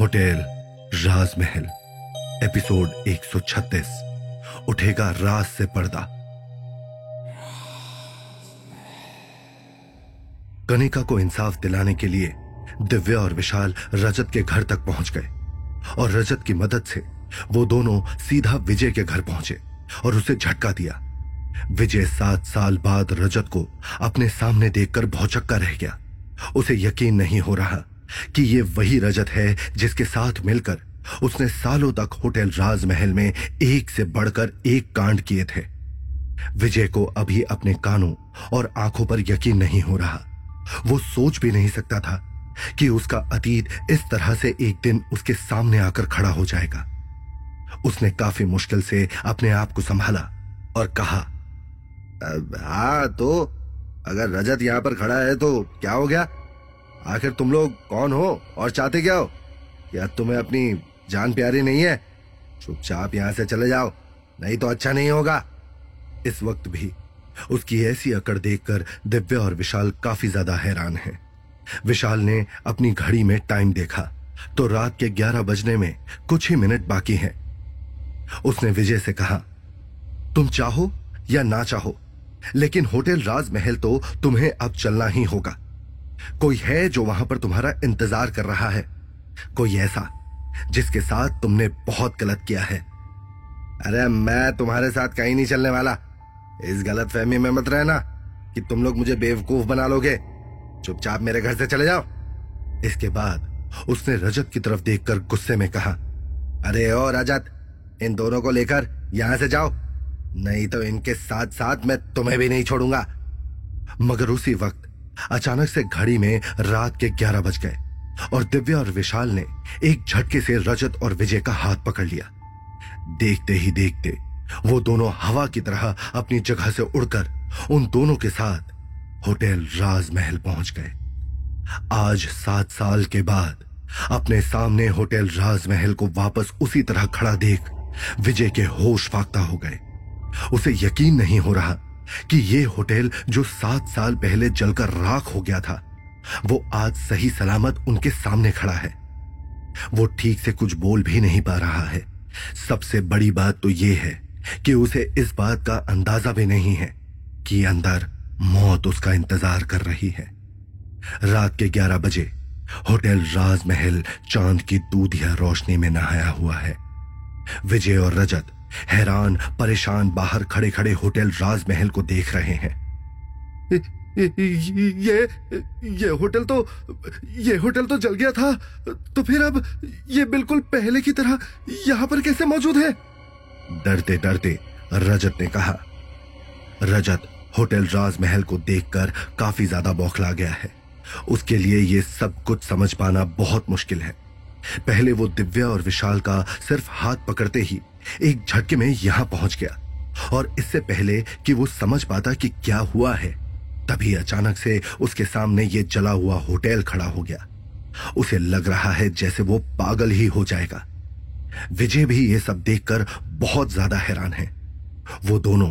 Hotel राजमहल, episode 136 उठेगा राज से पर्दा। कनिका को इंसाफ दिलाने के लिए दिव्या और विशाल रजत के घर तक पहुँच गए और रजत की मदद से वो दोनों सीधा विजय के घर पहुँचे और उसे झटका दिया। विजय सात साल बाद रजत को अपने सामने देखकर भौचक्का रह गया। उसे यकीन नहीं हो रहा कि ये वही रजत है जिसके साथ मिलकर उसने सालों तक होटल राजमहल में एक से बढ़कर एक कांड किए थे। विजय को अभी अपने कानों और आँखों पर यकीन नहीं हो रहा। वो सोच भी नहीं सकता था कि उसका अतीत इस तरह से एक दिन उसके सामने आकर खड़ा हो जाएगा। उसने काफ़ी मुश्किल से अपने आप को संभाला और कहा हाँ तो अगर रजत यहाँ पर खड़ा है तो क्या हो गया? आखिर तुम लोग कौन हो और चाहते क्या हो क्या तुम्हें अपनी जान प्यारी नहीं है चुपचाप यहाँ से चले जाओ, नहीं तो अच्छा नहीं होगा इस वक्त भी उसकी ऐसी अकड़ देखकर दिव्या और विशाल काफ़ी ज़्यादा हैरान हैं। विशाल ने अपनी घड़ी में टाइम देखा तो रात के ग्यारह बजने में कुछ ही मिनट बाकी हैं। उसने विजय से कहा, तुम चाहो या ना चाहो, लेकिन होटल राजमहल तो तुम्हें अब चलना ही होगा कोई है जो वहाँ पर तुम्हारा इंतज़ार कर रहा है। कोई ऐसा, जिसके साथ तुमने बहुत गलत किया है। अरे मैं तुम्हारे साथ कहीं नहीं चलने वाला। इस गलत फहमी में मत रहना कि तुम लोग मुझे बेवकूफ़ बना लोगे। चुपचाप मेरे घर से चले जाओ। इसके बाद उसने रजत की तरफ़ देखकर गुस्से में कहा, अरे ओ रजत, इन दोनों को लेकर यहाँ से जाओ। नहीं तो इनके साथ साथ मैं तुम्हें भी नहीं छोड़ूँगा। मगर उसी वक्त अचानक से घड़ी में रात के ग्यारह बज गए और दिव्या और विशाल ने एक झटके से रजत और विजय का हाथ पकड़ लिया। देखते ही देखते वो दोनों हवा की तरह अपनी जगह से उड़कर उन दोनों के साथ होटल राजमहल पहुँच गए। आज सात साल के बाद अपने सामने होटल राजमहल को वापस उसी तरह खड़ा देख विजय के होश फाकता हो गए। उसे यकीन नहीं हो रहा कि ये होटल जो सात साल पहले जलकर राख हो गया था, वो आज सही सलामत उनके सामने खड़ा है। वो ठीक से कुछ बोल भी नहीं पा रहा है। सबसे बड़ी बात तो ये है कि उसे इस बात का अंदाज़ा भी नहीं है कि अंदर मौत उसका इंतज़ार कर रही है। रात के ग्यारह बजे होटल राजमहल चाँद की दूधिया रोशनी में नहाया हुआ है। विजय और रजत हैरान, परेशान, बाहर खड़े खड़े होटल राजमहल को देख रहे हैं। ये ये होटल तो ये होटल तो जल गया था तो फिर अब ये बिल्कुल पहले की तरह यहाँ पर कैसे मौजूद है? डरते डरते रजत ने कहा, रजत, होटल राजमहल को देखकर काफ़ी ज़्यादा बौखला गया है। उसके लिए ये सब कुछ समझ पाना बहुत मुश्किल है। पहले वो दिव्या और विशाल का सिर्फ़ हाथ पकड़ते ही एक झटके में यहाँ पहुँच गया और इससे पहले कि वो समझ पाता कि क्या हुआ है, तभी अचानक से उसके सामने ये जला हुआ होटल खड़ा हो गया। उसे लग रहा है जैसे वो पागल ही हो जाएगा। विजय भी ये सब देखकर बहुत ज़्यादा हैरान है। वो दोनों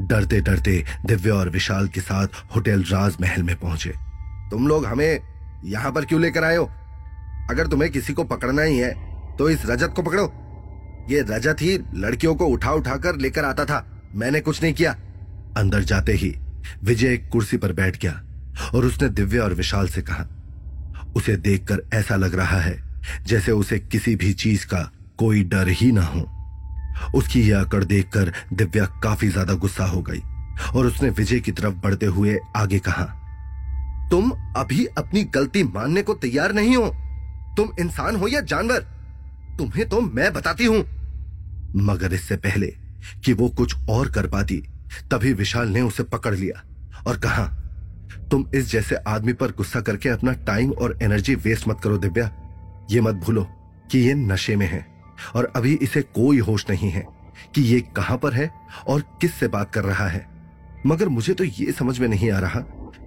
डरते डरते दिव्या और विशाल के साथ होटल राजमहल में पहुँचे। तुम लोग हमें यहाँ पर क्यों लेकर आए हो? अगर तुम्हें किसी को पकड़ना ही है तो इस रजत को पकड़ो। ये रजत ही लड़कियों को उठा उठाकर लेकर आता था। मैंने कुछ नहीं किया। अंदर जाते ही विजय एक कुर्सी पर बैठ गया और उसने दिव्या और विशाल से कहा, उसे देखकर ऐसा लग रहा है जैसे उसे किसी भी चीज़ का कोई डर ही ना हो। उसकी यह अकड़ देखकर दिव्या काफ़ी ज़्यादा गुस्सा हो गई और उसने विजय की तरफ़ बढ़ते हुए आगे कहा, तुम अभी अपनी गलती मानने को तैयार नहीं हो। तुम इंसान हो या जानवर। तुम्हें तो मैं बताती हूँ। मगर इससे पहले कि वो कुछ और कर पाती, तभी विशाल ने उसे पकड़ लिया और कहा, तुम इस जैसे आदमी पर गुस्सा करके अपना टाइम और एनर्जी वेस्ट मत करो, दिव्या। ये मत भूलो कि ये नशे में है और अभी इसे कोई होश नहीं है कि ये कहाँ पर है और किस से बात कर रहा है। मगर मुझे तो ये समझ में नहीं आ रहा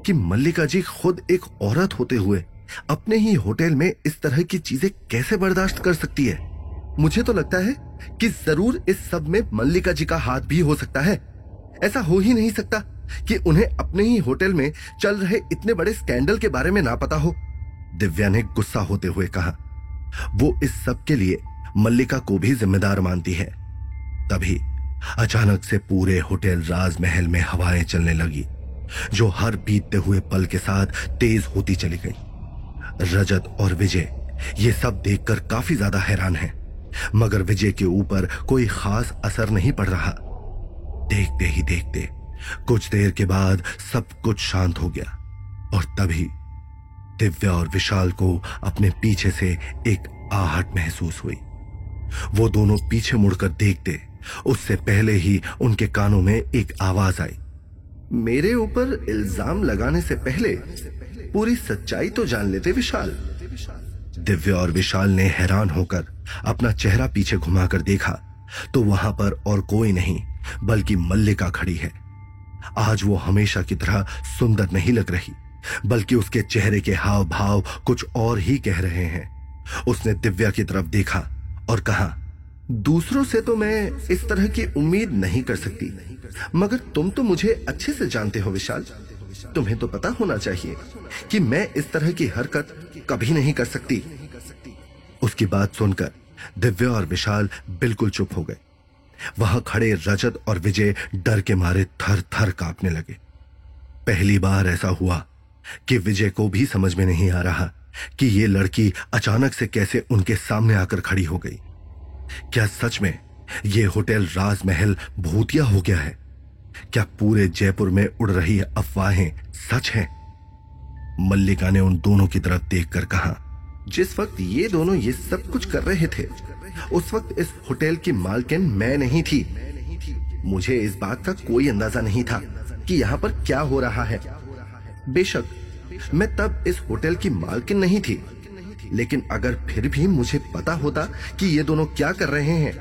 कि मल्लिका जी खुद एक औरत होते हुए अपने ही होटल में इस तरह की चीज़ें कैसे बर्दाश्त कर सकती है। मुझे तो लगता है कि ज़रूर इस सब में मल्लिका जी का हाथ भी हो सकता है। ऐसा हो ही नहीं सकता कि उन्हें अपने ही होटल में चल रहे इतने बड़े स्कैंडल के बारे में ना पता हो, दिव्या ने गुस्सा होते हुए कहा। वो इस सब के लिए मल्लिका को भी जिम्मेदार मानती है। तभी अचानक से पूरे होटल राजमहल में हवाएँ चलने लगी, जो हर बीतते हुए पल के साथ तेज होती चली गई। रजत और विजय ये सब देखकर काफ़ी ज़्यादा हैरान हैं। मगर विजय के ऊपर कोई खास असर नहीं पड़ रहा। देखते ही देखते, कुछ देर के बाद सब कुछ शांत हो गया और तभी दिव्या और विशाल को अपने पीछे से एक आहट महसूस हुई। वो दोनों पीछे मुड़कर देखते, उससे पहले ही उनके कानों में एक आवाज़ आई। मेरे ऊपर इल्ज़ाम लगाने से पहले पूरी सच्चाई तो जान लेते विशाल। दिव्या और विशाल ने हैरान होकर अपना चेहरा पीछे घुमाकर देखा तो वहाँ पर और कोई नहीं, बल्कि मल्लिका खड़ी है। आज वो हमेशा की तरह सुंदर नहीं लग रही, बल्कि उसके चेहरे के हाव भाव कुछ और ही कह रहे हैं। उसने दिव्या की तरफ़ देखा और कहा, दूसरों से तो मैं इस तरह की उम्मीद नहीं कर सकती, मगर तुम तो मुझे अच्छे से जानते हो, विशाल। तुम्हें तो पता होना चाहिए कि मैं इस तरह की हरकत कभी नहीं कर सकती। उसकी बात सुनकर दिव्या और विशाल बिल्कुल चुप हो गए। वहाँ खड़े रजत और विजय डर के मारे थर थर कांपने लगे। पहली बार ऐसा हुआ कि विजय को भी समझ में नहीं आ रहा कि यह लड़की अचानक से कैसे उनके सामने आकर खड़ी हो गई। क्या सच में यह होटल राजमहल भूतिया हो गया है? क्या पूरे जयपुर में उड़ रही अफवाहें सच हैं? मल्लिका ने उन दोनों की तरफ़ देखकर कहा, जिस वक्त ये दोनों ये सब कुछ कर रहे थे, उस वक्त इस होटल की मालकिन मैं नहीं थी। मुझे इस बात का कोई अंदाज़ा नहीं था कि यहाँ पर क्या हो रहा है। बेशक, मैं तब इस होटल की मालकिन नहीं थी, लेकिन अगर फिर भी मुझे पता होता कि ये दोनों क्या कर रहे हैं,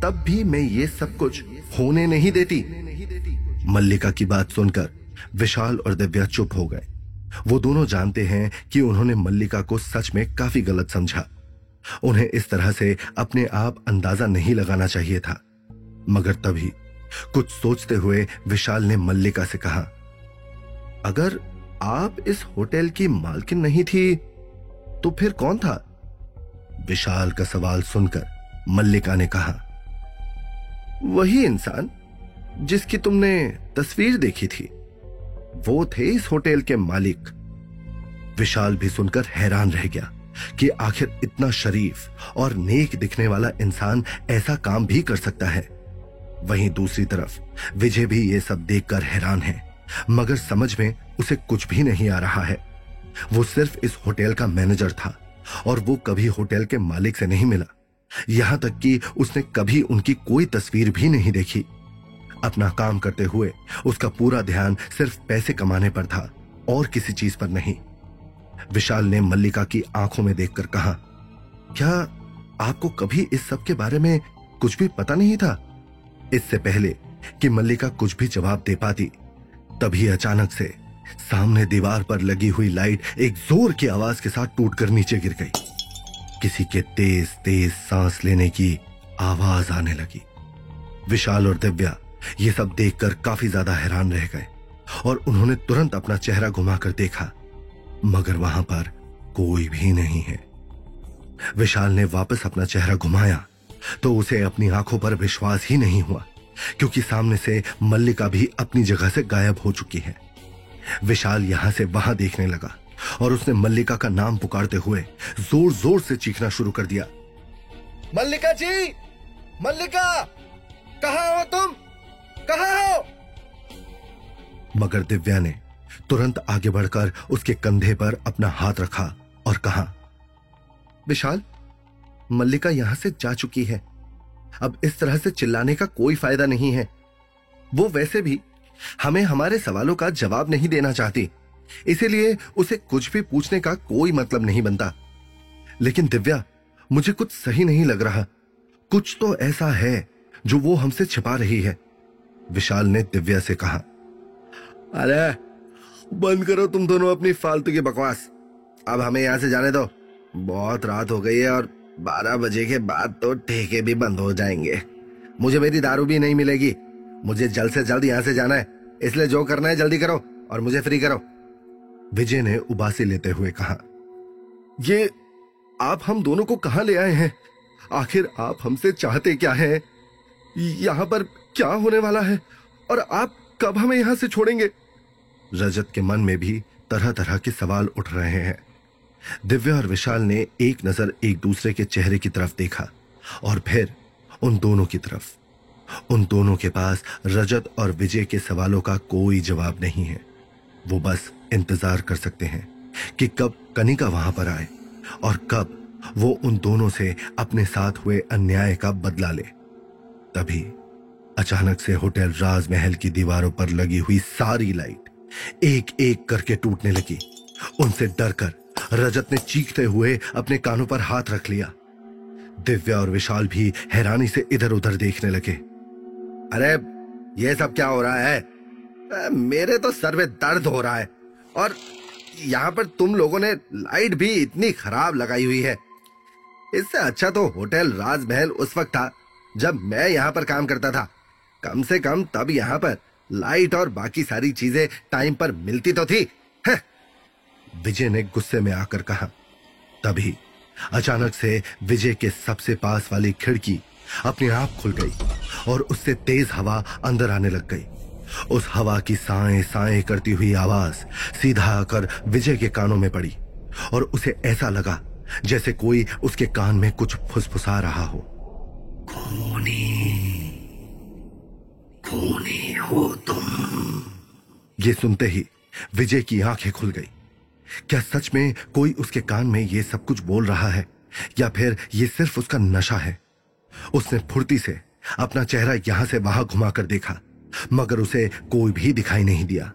तब भी मैं ये सब कुछ होने नहीं देती। मल्लिका की बात सुनकर विशाल और दिव्या चुप हो गए। वो दोनों जानते हैं कि उन्होंने मल्लिका को सच में काफ़ी गलत समझा। उन्हें इस तरह से अपने आप अंदाज़ा नहीं लगाना चाहिए था। मगर तभी कुछ सोचते हुए विशाल ने मल्लिका से कहा, अगर आप इस होटल की मालकिन नहीं थी तो फिर कौन था? विशाल का सवाल सुनकर मल्लिका ने कहा, वही इंसान जिसकी तुमने तस्वीर देखी थी। वो थे इस होटल के मालिक। विशाल भी सुनकर हैरान रह गया कि आखिर इतना शरीफ और नेक दिखने वाला इंसान ऐसा काम भी कर सकता है। वहीं दूसरी तरफ़, विजय भी ये सब देखकर हैरान है, मगर समझ में उसे कुछ भी नहीं आ रहा है। वो सिर्फ़ इस होटल का मैनेजर था और वो कभी होटल के मालिक से नहीं मिला। यहाँ तक कि उसने कभी उनकी कोई तस्वीर भी नहीं देखी। अपना काम करते हुए उसका पूरा ध्यान सिर्फ़ पैसे कमाने पर था और किसी चीज़ पर नहीं। विशाल ने मल्लिका की आँखों में देखकर कहा, क्या आपको कभी इस सब के बारे में कुछ भी पता नहीं था? इससे पहले कि मल्लिका कुछ भी जवाब दे पाती, तभी अचानक से सामने दीवार पर लगी हुई लाइट एक ज़ोर की आवाज़ के साथ टूटकर नीचे गिर गई। किसी के तेज तेज सांस लेने की आवाज़ आने लगी। विशाल और दिव्या ये सब देखकर काफ़ी ज़्यादा हैरान रह गए और उन्होंने तुरंत अपना चेहरा घुमाकर देखा, मगर वहाँ पर कोई भी नहीं है। विशाल ने वापस अपना चेहरा घुमाया तो उसे अपनी आँखों पर विश्वास ही नहीं हुआ, क्योंकि सामने से मल्लिका भी अपनी जगह से गायब हो चुकी है। विशाल यहाँ से वहाँ देखने लगा और उसने मल्लिका का नाम पुकारते हुए ज़ोर ज़ोर से चीखना शुरू कर दिया। मल्लिका जी! मल्लिका! कहा हो तुम? कहा हो? मगर दिव्या ने तुरंत आगे बढ़कर उसके कंधे पर अपना हाथ रखा और कहा, विशाल, मल्लिका यहाँ से जा चुकी है। अब इस तरह से चिल्लाने का कोई फ़ायदा नहीं है। वो वैसे भी हमें हमारे सवालों का जवाब नहीं देना चाहती। इसीलिए उसे कुछ भी पूछने का कोई मतलब नहीं बनता। लेकिन दिव्या, मुझे कुछ सही नहीं लग रहा। कुछ तो ऐसा है जो वो हमसे छिपा रही है। विशाल ने दिव्या से कहा, अरे, बंद करो तुम दोनों अपनी फालतू की बकवास। अब हमें यहाँ से जाने दो। बहुत रात हो गई है और बारह बजे के बाद तो ठेके भी बंद हो जाएँगे। मुझे मेरी दारू भी नहीं मिलेगी। मुझे जल्द से जल्द यहाँ से जाना है। इसलिए जो करना है जल्दी करो और मुझे फ्री करो। विजय ने उबासी लेते हुए कहा, ये आप हम दोनों को कहा ले आए हैं? आखिर आप हमसे चाहते क्या हैं? यहाँ पर क्या होने वाला है? और आप कब हमें यहाँ से छोड़ेंगे? रजत के मन में भी तरह तरह के सवाल उठ रहे हैं। दिव्या और विशाल ने एक नज़र एक दूसरे के चेहरे की तरफ़ देखा और फिर उन दोनों की तरफ़। उन दोनों के पास रजत और विजय के सवालों का कोई जवाब नहीं है। वो बस इंतज़ार कर सकते हैं कि कब कनिका वहाँ पर आए और कब वो उन दोनों से अपने साथ हुए अन्याय का बदला ले। तभी अचानक से होटल राजमहल की दीवारों पर लगी हुई सारी लाइट एक एक करके टूटने लगी। उनसे डरकर रजत ने चीखते हुए अपने कानों पर हाथ रख लिया। दिव्या और विशाल भी हैरानी से इधर उधर देखने लगे। अरे, ये सब क्या हो रहा है? मेरे तो सर में दर्द हो रहा है। और यहाँ पर तुम लोगों ने लाइट भी इतनी खराब लगाई हुई है। इससे अच्छा तो होटल राजमहल उस वक्त था जब मैं यहाँ पर काम करता था। कम से कम तब यहाँ पर लाइट और बाकी सारी चीज़ें टाइम पर मिलती तो थी। विजय ने गुस्से में आकर कहा, तभी अचानक से विजय के सबसे पास वाली खिड़की अपने आप खुल गई और उससे तेज हवा अंदर आने लग गई। उस हवा की साए साए करती हुई आवाज़ सीधा आकर विजय के कानों में पड़ी और उसे ऐसा लगा जैसे कोई उसके कान में कुछ फुसफुसा रहा हो। खूनी हो तुम। ये सुनते ही विजय की आँखें खुल गई। क्या सच में कोई उसके कान में ये सब कुछ बोल रहा है? या फिर ये सिर्फ़ उसका नशा है? उसने फुर्ती से अपना चेहरा यहाँ से वहाँ घुमाकर देखा मगर उसे कोई भी दिखाई नहीं दिया।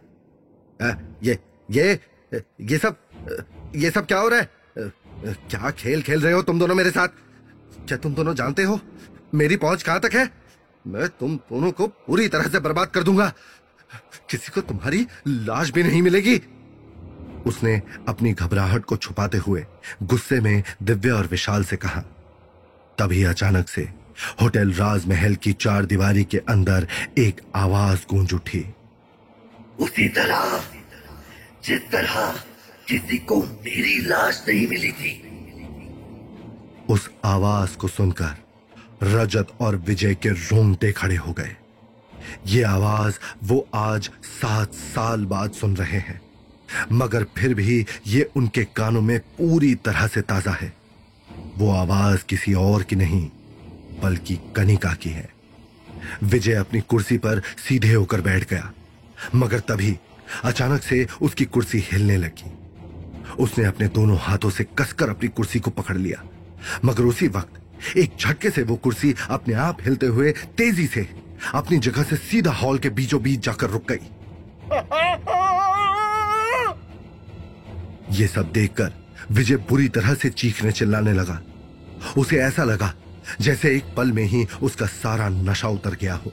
आ, ये ये ये सब ये सब क्या हो रहा है? क्या खेल खेल रहे हो तुम दोनों मेरे साथ? क्या तुम दोनों जानते हो? मेरी पहुँच कहाँ तक है? मैं तुम दोनों को पूरी तरह से बर्बाद कर दूँगा। किसी को तुम्हारी लाश भी नहीं मिलेगी। उसने अपनी घबराहट को छुपाते हुए गुस्से में दिव्या और विशाल से कहा। तभी अचानक से होटल राजमहल की चार दीवारी के अंदर एक आवाज़ गूंज उठी। उसी तरह जिस तरह किसी को मेरी लाश नहीं मिली थी। उस आवाज़ को सुनकर रजत और विजय के रोंगटे खड़े हो गए। ये आवाज़ वो आज सात साल बाद सुन रहे हैं। मगर फिर भी ये उनके कानों में पूरी तरह से ताज़ा है। वो आवाज़ किसी और की नहीं, बल्कि कनिका की है। विजय अपनी कुर्सी पर सीधे होकर बैठ गया। मगर तभी अचानक से उसकी कुर्सी हिलने लगी। उसने अपने दोनों हाथों से कसकर अपनी कुर्सी को पकड़ लिया। मगर उसी वक्त एक झटके से वो कुर्सी अपने आप हिलते हुए तेज़ी से अपनी जगह से सीधा हॉल के बीचों बीच जाकर रुक गई। ये सब देखकर विजय बुरी तरह से चीखने चिल्लाने लगा। उसे ऐसा लगा जैसे एक पल में ही उसका सारा नशा उतर गया हो।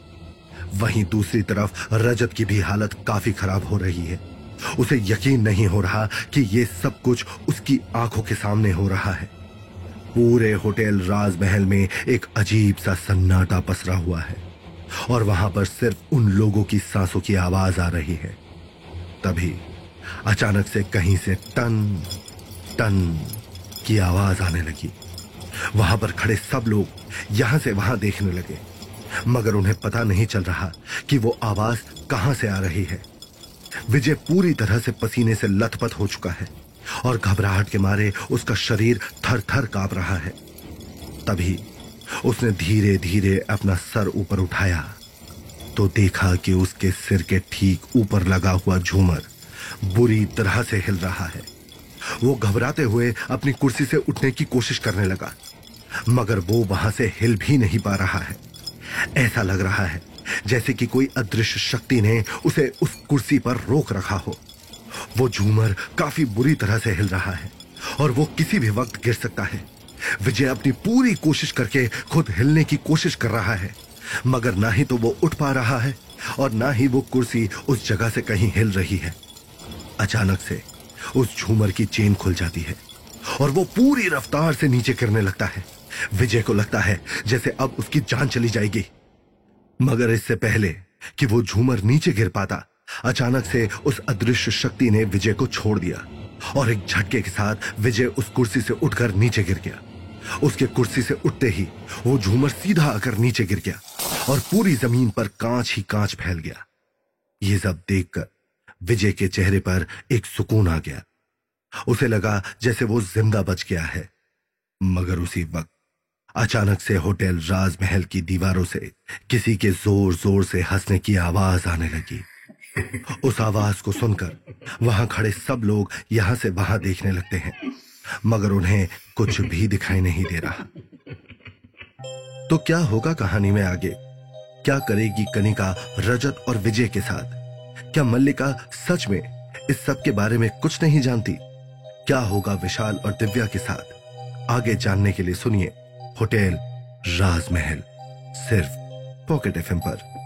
वहीं दूसरी तरफ़ रजत की भी हालत काफ़ी खराब हो रही है। उसे यकीन नहीं हो रहा कि यह सब कुछ उसकी आँखों के सामने हो रहा है। पूरे होटल राजमहल में एक अजीब सा सन्नाटा पसरा हुआ है और वहाँ पर सिर्फ़ उन लोगों की सांसों की आवाज़ आ रही है। तभी अचानक से कहीं से टन टन की आवाज़ आने लगी। वहाँ पर खड़े सब लोग यहाँ से वहाँ देखने लगे, मगर उन्हें पता नहीं चल रहा कि वो आवाज़ कहाँ से आ रही है। विजय पूरी तरह से पसीने से लथपथ हो चुका है। और घबराहट के मारे उसका शरीर थर थर काँप रहा है। तभी उसने धीरे धीरे अपना सर ऊपर उठाया तो देखा कि उसके सिर के ठीक ऊपर लगा हुआ झूमर बुरी तरह से हिल रहा है। वो घबराते हुए अपनी कुर्सी से उठने की कोशिश करने लगा, मगर वो वहाँ से हिल भी नहीं पा रहा है। ऐसा लग रहा है जैसे कि कोई अदृश्य शक्ति ने उसे उस कुर्सी पर रोक रखा हो। वो झूमर काफ़ी बुरी तरह से हिल रहा है और वो किसी भी वक्त गिर सकता है। विजय अपनी पूरी कोशिश करके खुद हिलने की कोशिश कर रहा है, मगर ना ही तो वो उठ पा रहा है और ना ही वो कुर्सी उस जगह से कहीं हिल रही है। अचानक से उस झूमर की चेन खुल जाती है और वो पूरी रफ्तार से नीचे गिरने लगता है। विजय को लगता है जैसे अब उसकी जान चली जाएगी। मगर इससे पहले कि वो झूमर नीचे गिर पाता अचानक से उस अदृश्य शक्ति ने विजय को छोड़ दिया और एक झटके के साथ विजय उस कुर्सी से उठकर नीचे गिर गया। उसके कुर्सी से उठते ही वो झूमर सीधा आकर नीचे गिर गया और पूरी ज़मीन पर कांच ही कांच फैल गया। ये सब देखकर विजय के चेहरे पर एक सुकून आ गया। उसे लगा जैसे वो ज़िंदा बच गया है। मगर उसी वक्त अचानक से होटल राजमहल की दीवारों से किसी के ज़ोर ज़ोर से हंसने की आवाज़ आने लगी। उस आवाज़ को सुनकर वहाँ खड़े सब लोग यहाँ से वहाँ देखने लगते हैं, मगर उन्हें कुछ भी दिखाई नहीं दे रहा। तो क्या होगा कहानी में आगे? क्या करेगी कनिका रजत और विजय के साथ? क्या मल्लिका सच में इस सब के बारे में कुछ नहीं जानती? क्या होगा विशाल और दिव्या के साथ? आगे जानने के लिए सुनिए होटल राजमहल, सिर्फ़ पॉकेट एफ़ पर।